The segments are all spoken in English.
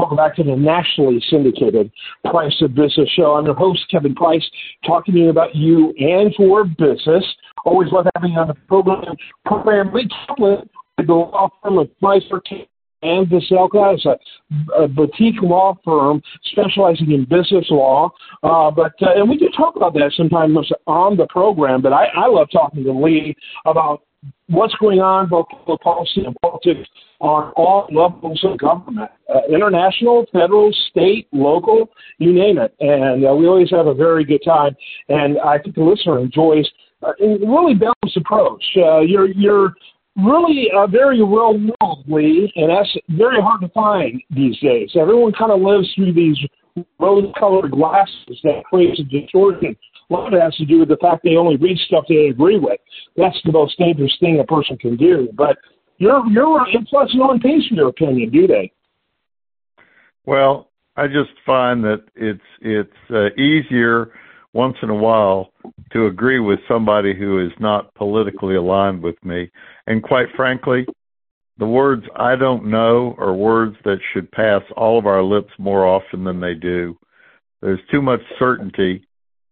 Welcome back to the nationally syndicated Price of Business show. I'm your host, Kevin Price, talking to you about you and your business. Always love having you on the program. Program Lee Kaplan, the law firm of Price and Veselka is a, a, boutique law firm specializing in business law. Uh, but uh, and we do talk about that sometimes on the program. But I, I love talking to Lee about what's going on, both policy and politics, on all levels of government, uh, international, federal, state, local, you name it. And uh, we always have a very good time. And I think the listener enjoys uh, a really balanced approach. Uh, you're you're really uh, very well Lee, and that's very hard to find these days. Everyone kind of lives through these rose-colored glasses that creates a distortion a lot of it has to do with the fact they only read stuff they agree with. That's the most dangerous thing a person can do. But you're you're plus no one pays for your opinion, do they? Well, I just find that it's it's uh, easier once in a while to agree with somebody who is not politically aligned with me. And quite frankly, the words I don't know are words that should pass all of our lips more often than they do. There's too much certainty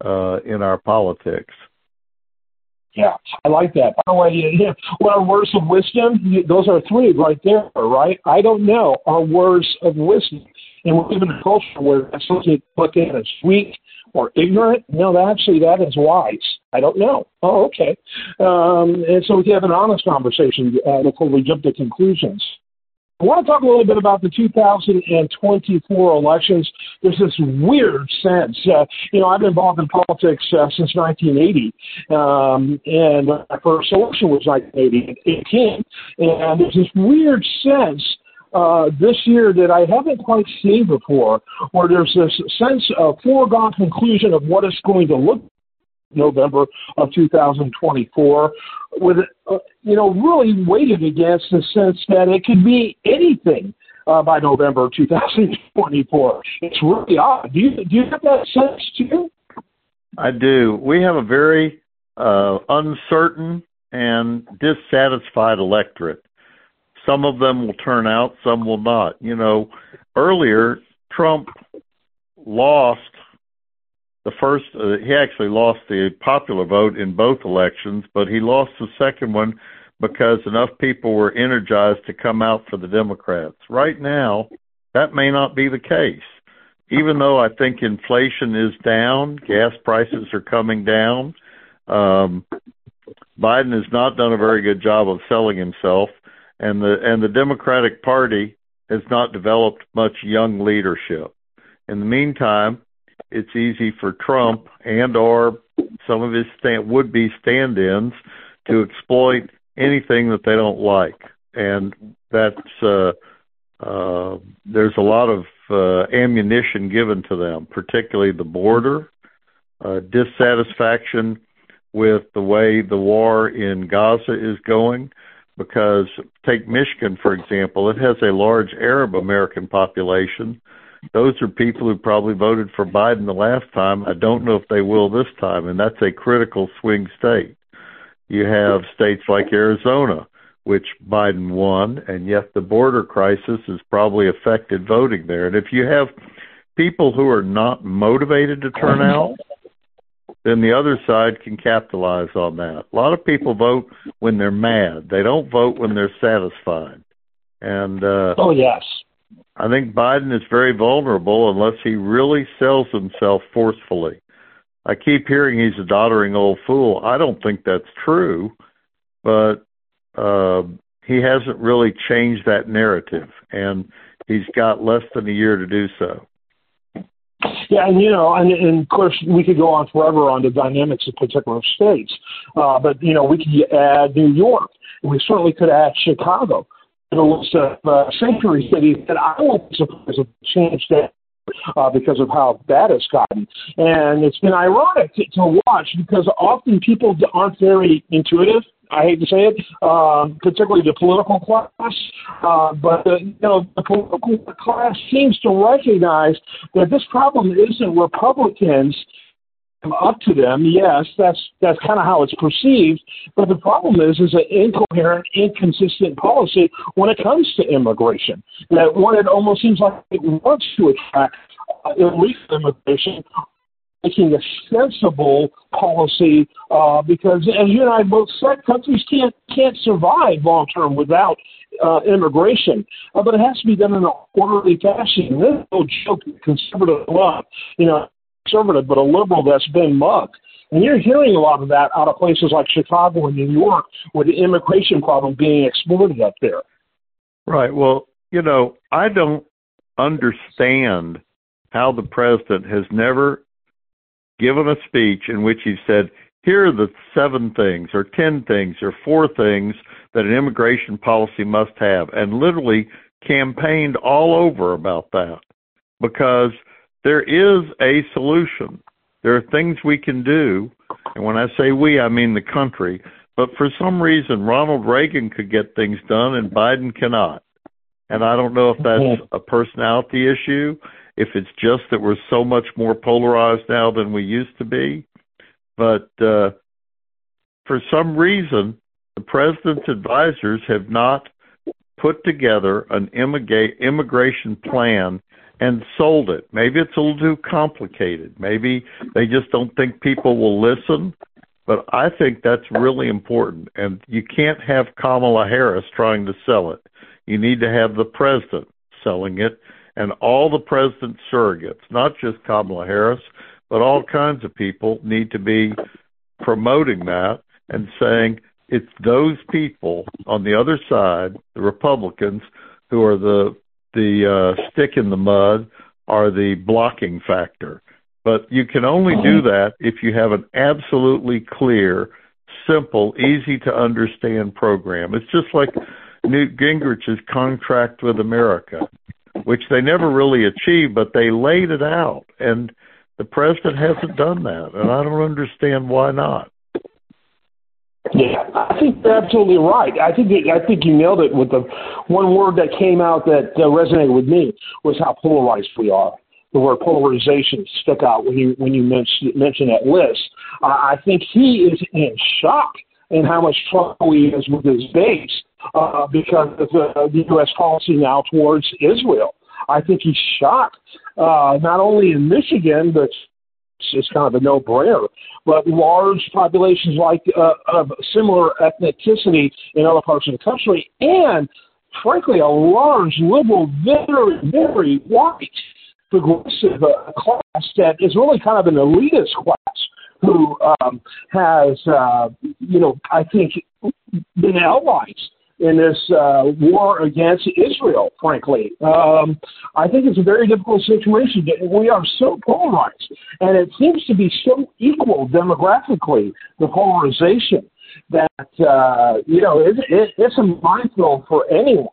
uh, in our politics. Yeah, I like that. By the way, yeah, what are words of wisdom? Those are three right there, right? I don't know are words of wisdom. And we live in a culture where that's looked at as weak or ignorant. No, actually, that is wise. I don't know. Oh, okay. Um, and so we can have an honest conversation uh, before we jump to conclusions. I want to talk a little bit about the 2024 elections. There's this weird sense. Uh, you know, I've been involved in politics uh, since 1980, um, and my first election was 1918. And there's this weird sense uh, this year that I haven't quite seen before, where there's this sense of foregone conclusion of what it's going to look November of 2024, with uh, you know really weighted against the sense that it could be anything uh, by November 2024. It's really odd. Do you do you have that sense too? I do. We have a very uh, uncertain and dissatisfied electorate. Some of them will turn out, some will not. You know, earlier Trump lost the first uh, he actually lost the popular vote in both elections, but he lost the second one because enough people were energized to come out for the Democrats. Right now, that may not be the case. Even though I think inflation is down, gas prices are coming down. Um, Biden has not done a very good job of selling himself, and the and the Democratic Party has not developed much young leadership. In the meantime, it's easy for Trump and or some of his stand, would-be stand-ins to exploit anything that they don't like, and that's uh, uh, there's a lot of uh, ammunition given to them, particularly the border, uh, dissatisfaction with the way the war in Gaza is going. Because take Michigan for example, it has a large Arab American population those are people who probably voted for Biden the last time. I don't know if they will this time, and that's a critical swing state. You have states like Arizona, which Biden won, and yet the border crisis has probably affected voting there. And if you have people who are not motivated to turn out, then the other side can capitalize on that. A lot of people vote when they're mad. They don't vote when they're satisfied. And uh Oh yes. I think Biden is very vulnerable unless he really sells himself forcefully. I keep hearing he's a doddering old fool. I don't think that's true, but uh, he hasn't really changed that narrative, and he's got less than a year to do so. Yeah, and you know, and, and of course, we could go on forever on the dynamics of particular states, uh, but you know, we could add New York, we certainly could add Chicago a list of uh, sanctuary cities that I won't be surprised if change that uh, because of how bad it's gotten. And it's been ironic to, to watch because often people aren't very intuitive. I hate to say it, uh, particularly the political class, uh, but the, you know the political class seems to recognize that this problem isn't Republicans up to them. Yes, that's that's kind of how it's perceived. But the problem is, is an incoherent, inconsistent policy when it comes to immigration. That one, it almost seems like it wants to attract uh, illegal immigration, making a sensible policy uh, because, as you and I both said, countries can't can't survive long term without uh, immigration, uh, but it has to be done in an orderly fashion. This is joke. Conservative love, you know, conservative, but a liberal that's been mugged. And you're hearing a lot of that out of places like Chicago and New York, with the immigration problem being exploited up there. Right. Well, you know, I don't understand how the president has never given a speech in which he said, here are the seven things or ten things or four things that an immigration policy must have, and literally campaigned all over about that because there is a solution. There are things we can do, and when I say we, I mean the country. But for some reason, Ronald Reagan could get things done and Biden cannot. And I don't know if that's a personality issue, if it's just that we're so much more polarized now than we used to be. But uh, for some reason, the president's advisors have not put together an immigration plan and sold it. Maybe it's a little too complicated. Maybe they just don't think people will listen. But I think that's really important. And you can't have Kamala Harris trying to sell it. You need to have the president selling it and all the president's surrogates, not just Kamala Harris, but all kinds of people need to be promoting that and saying it's those people on the other side, the Republicans, who are the the uh, stick in the mud, are the blocking factor. But you can only do that if you have an absolutely clear, simple, easy to understand program. It's just like Newt Gingrich's contract with America, which they never really achieved, but they laid it out. And the president hasn't done that, and I don't understand why not. Yeah, I think you're absolutely right. I think I think you nailed it with the one word that came out that uh, resonated with me was how polarized we are. The word polarization stuck out when you when you mentioned mentioned that list. Uh, I think he is in shock in how much trouble he is with his base uh, because of the, the U.S. policy now towards Israel. I think he's shocked, uh, not only in Michigan, but it's kind of a no-brainer. But large populations like uh, of similar ethnicity in other parts of the country, and frankly, a large liberal, very, very white progressive uh, class that is really kind of an elitist class who um, has, uh, you know, I think been allies in this uh, war against Israel, frankly. Um, I think it's a very difficult situation. We are so polarized, and it seems to be so equal demographically, the polarization, that, uh, you know, it, it, it's a minefield for anyone.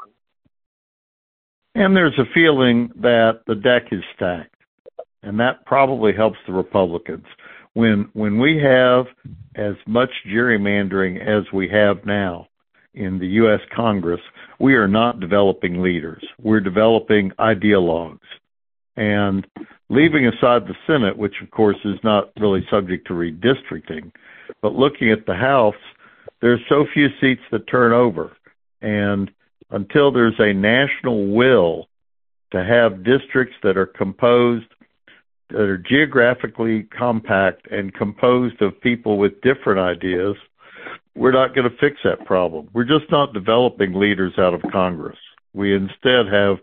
And there's a feeling that the deck is stacked, and that probably helps the Republicans. When when we have as much gerrymandering as we have now, in the U.S. Congress, we are not developing leaders. We're developing ideologues. And leaving aside the Senate, which of course is not really subject to redistricting, but looking at the House, there's so few seats that turn over. And until there's a national will to have districts that are composed, that are geographically compact and composed of people with different ideas – we're not going to fix that problem. We're just not developing leaders out of Congress. We instead have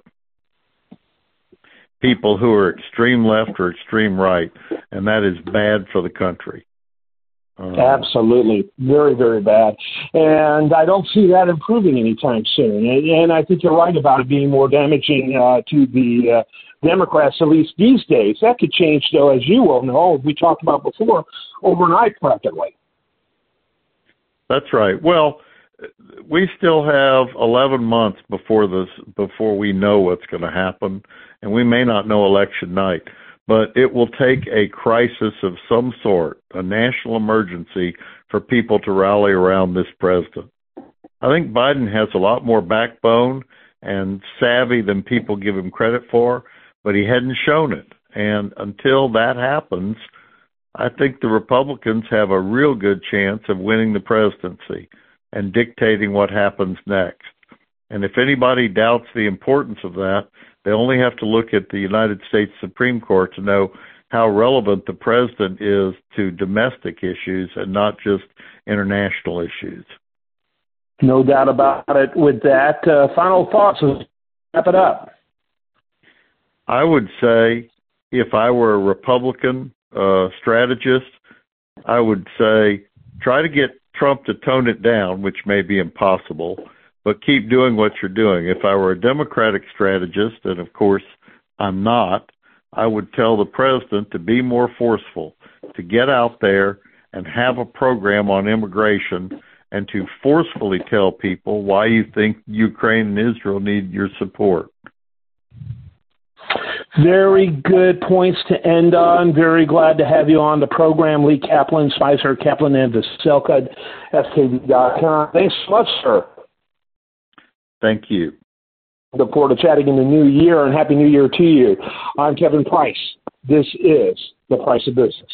people who are extreme left or extreme right, and that is bad for the country. Um, Absolutely, very, very bad, and I don't see that improving anytime soon. And, and I think you're right about it being more damaging uh, to the uh, Democrats, at least these days. That could change, though, as you well know, we talked about before, overnight practically. That's right. Well, we still have 11 months before this before we know what's going to happen, and we may not know election night. But it will take a crisis of some sort, a national emergency, for people to rally around this president. I think Biden has a lot more backbone and savvy than people give him credit for, but he hadn't shown it. And until that happens, I think the Republicans have a real good chance of winning the presidency and dictating what happens next. And if anybody doubts the importance of that, they only have to look at the United States Supreme Court to know how relevant the president is to domestic issues and not just international issues. No doubt about it. With that, uh, final thoughts. Wrap it up. I would say if I were a Republican uh, strategist, I would say try to get Trump to tone it down, which may be impossible, but keep doing what you're doing. If I were a Democratic strategist, and of course I'm not, I would tell the president to be more forceful, to get out there and have a program on immigration and to forcefully tell people why you think Ukraine and Israel need your support. Very good points to end on. Very glad to have you on the program, Lee Kaplan, Smyser Kaplan, and Veselka, SKV.com. Thanks so much, sir. Thank you. Look forward to chatting in the new year, and Happy New Year to you. I'm Kevin Price. This is The Price of Business.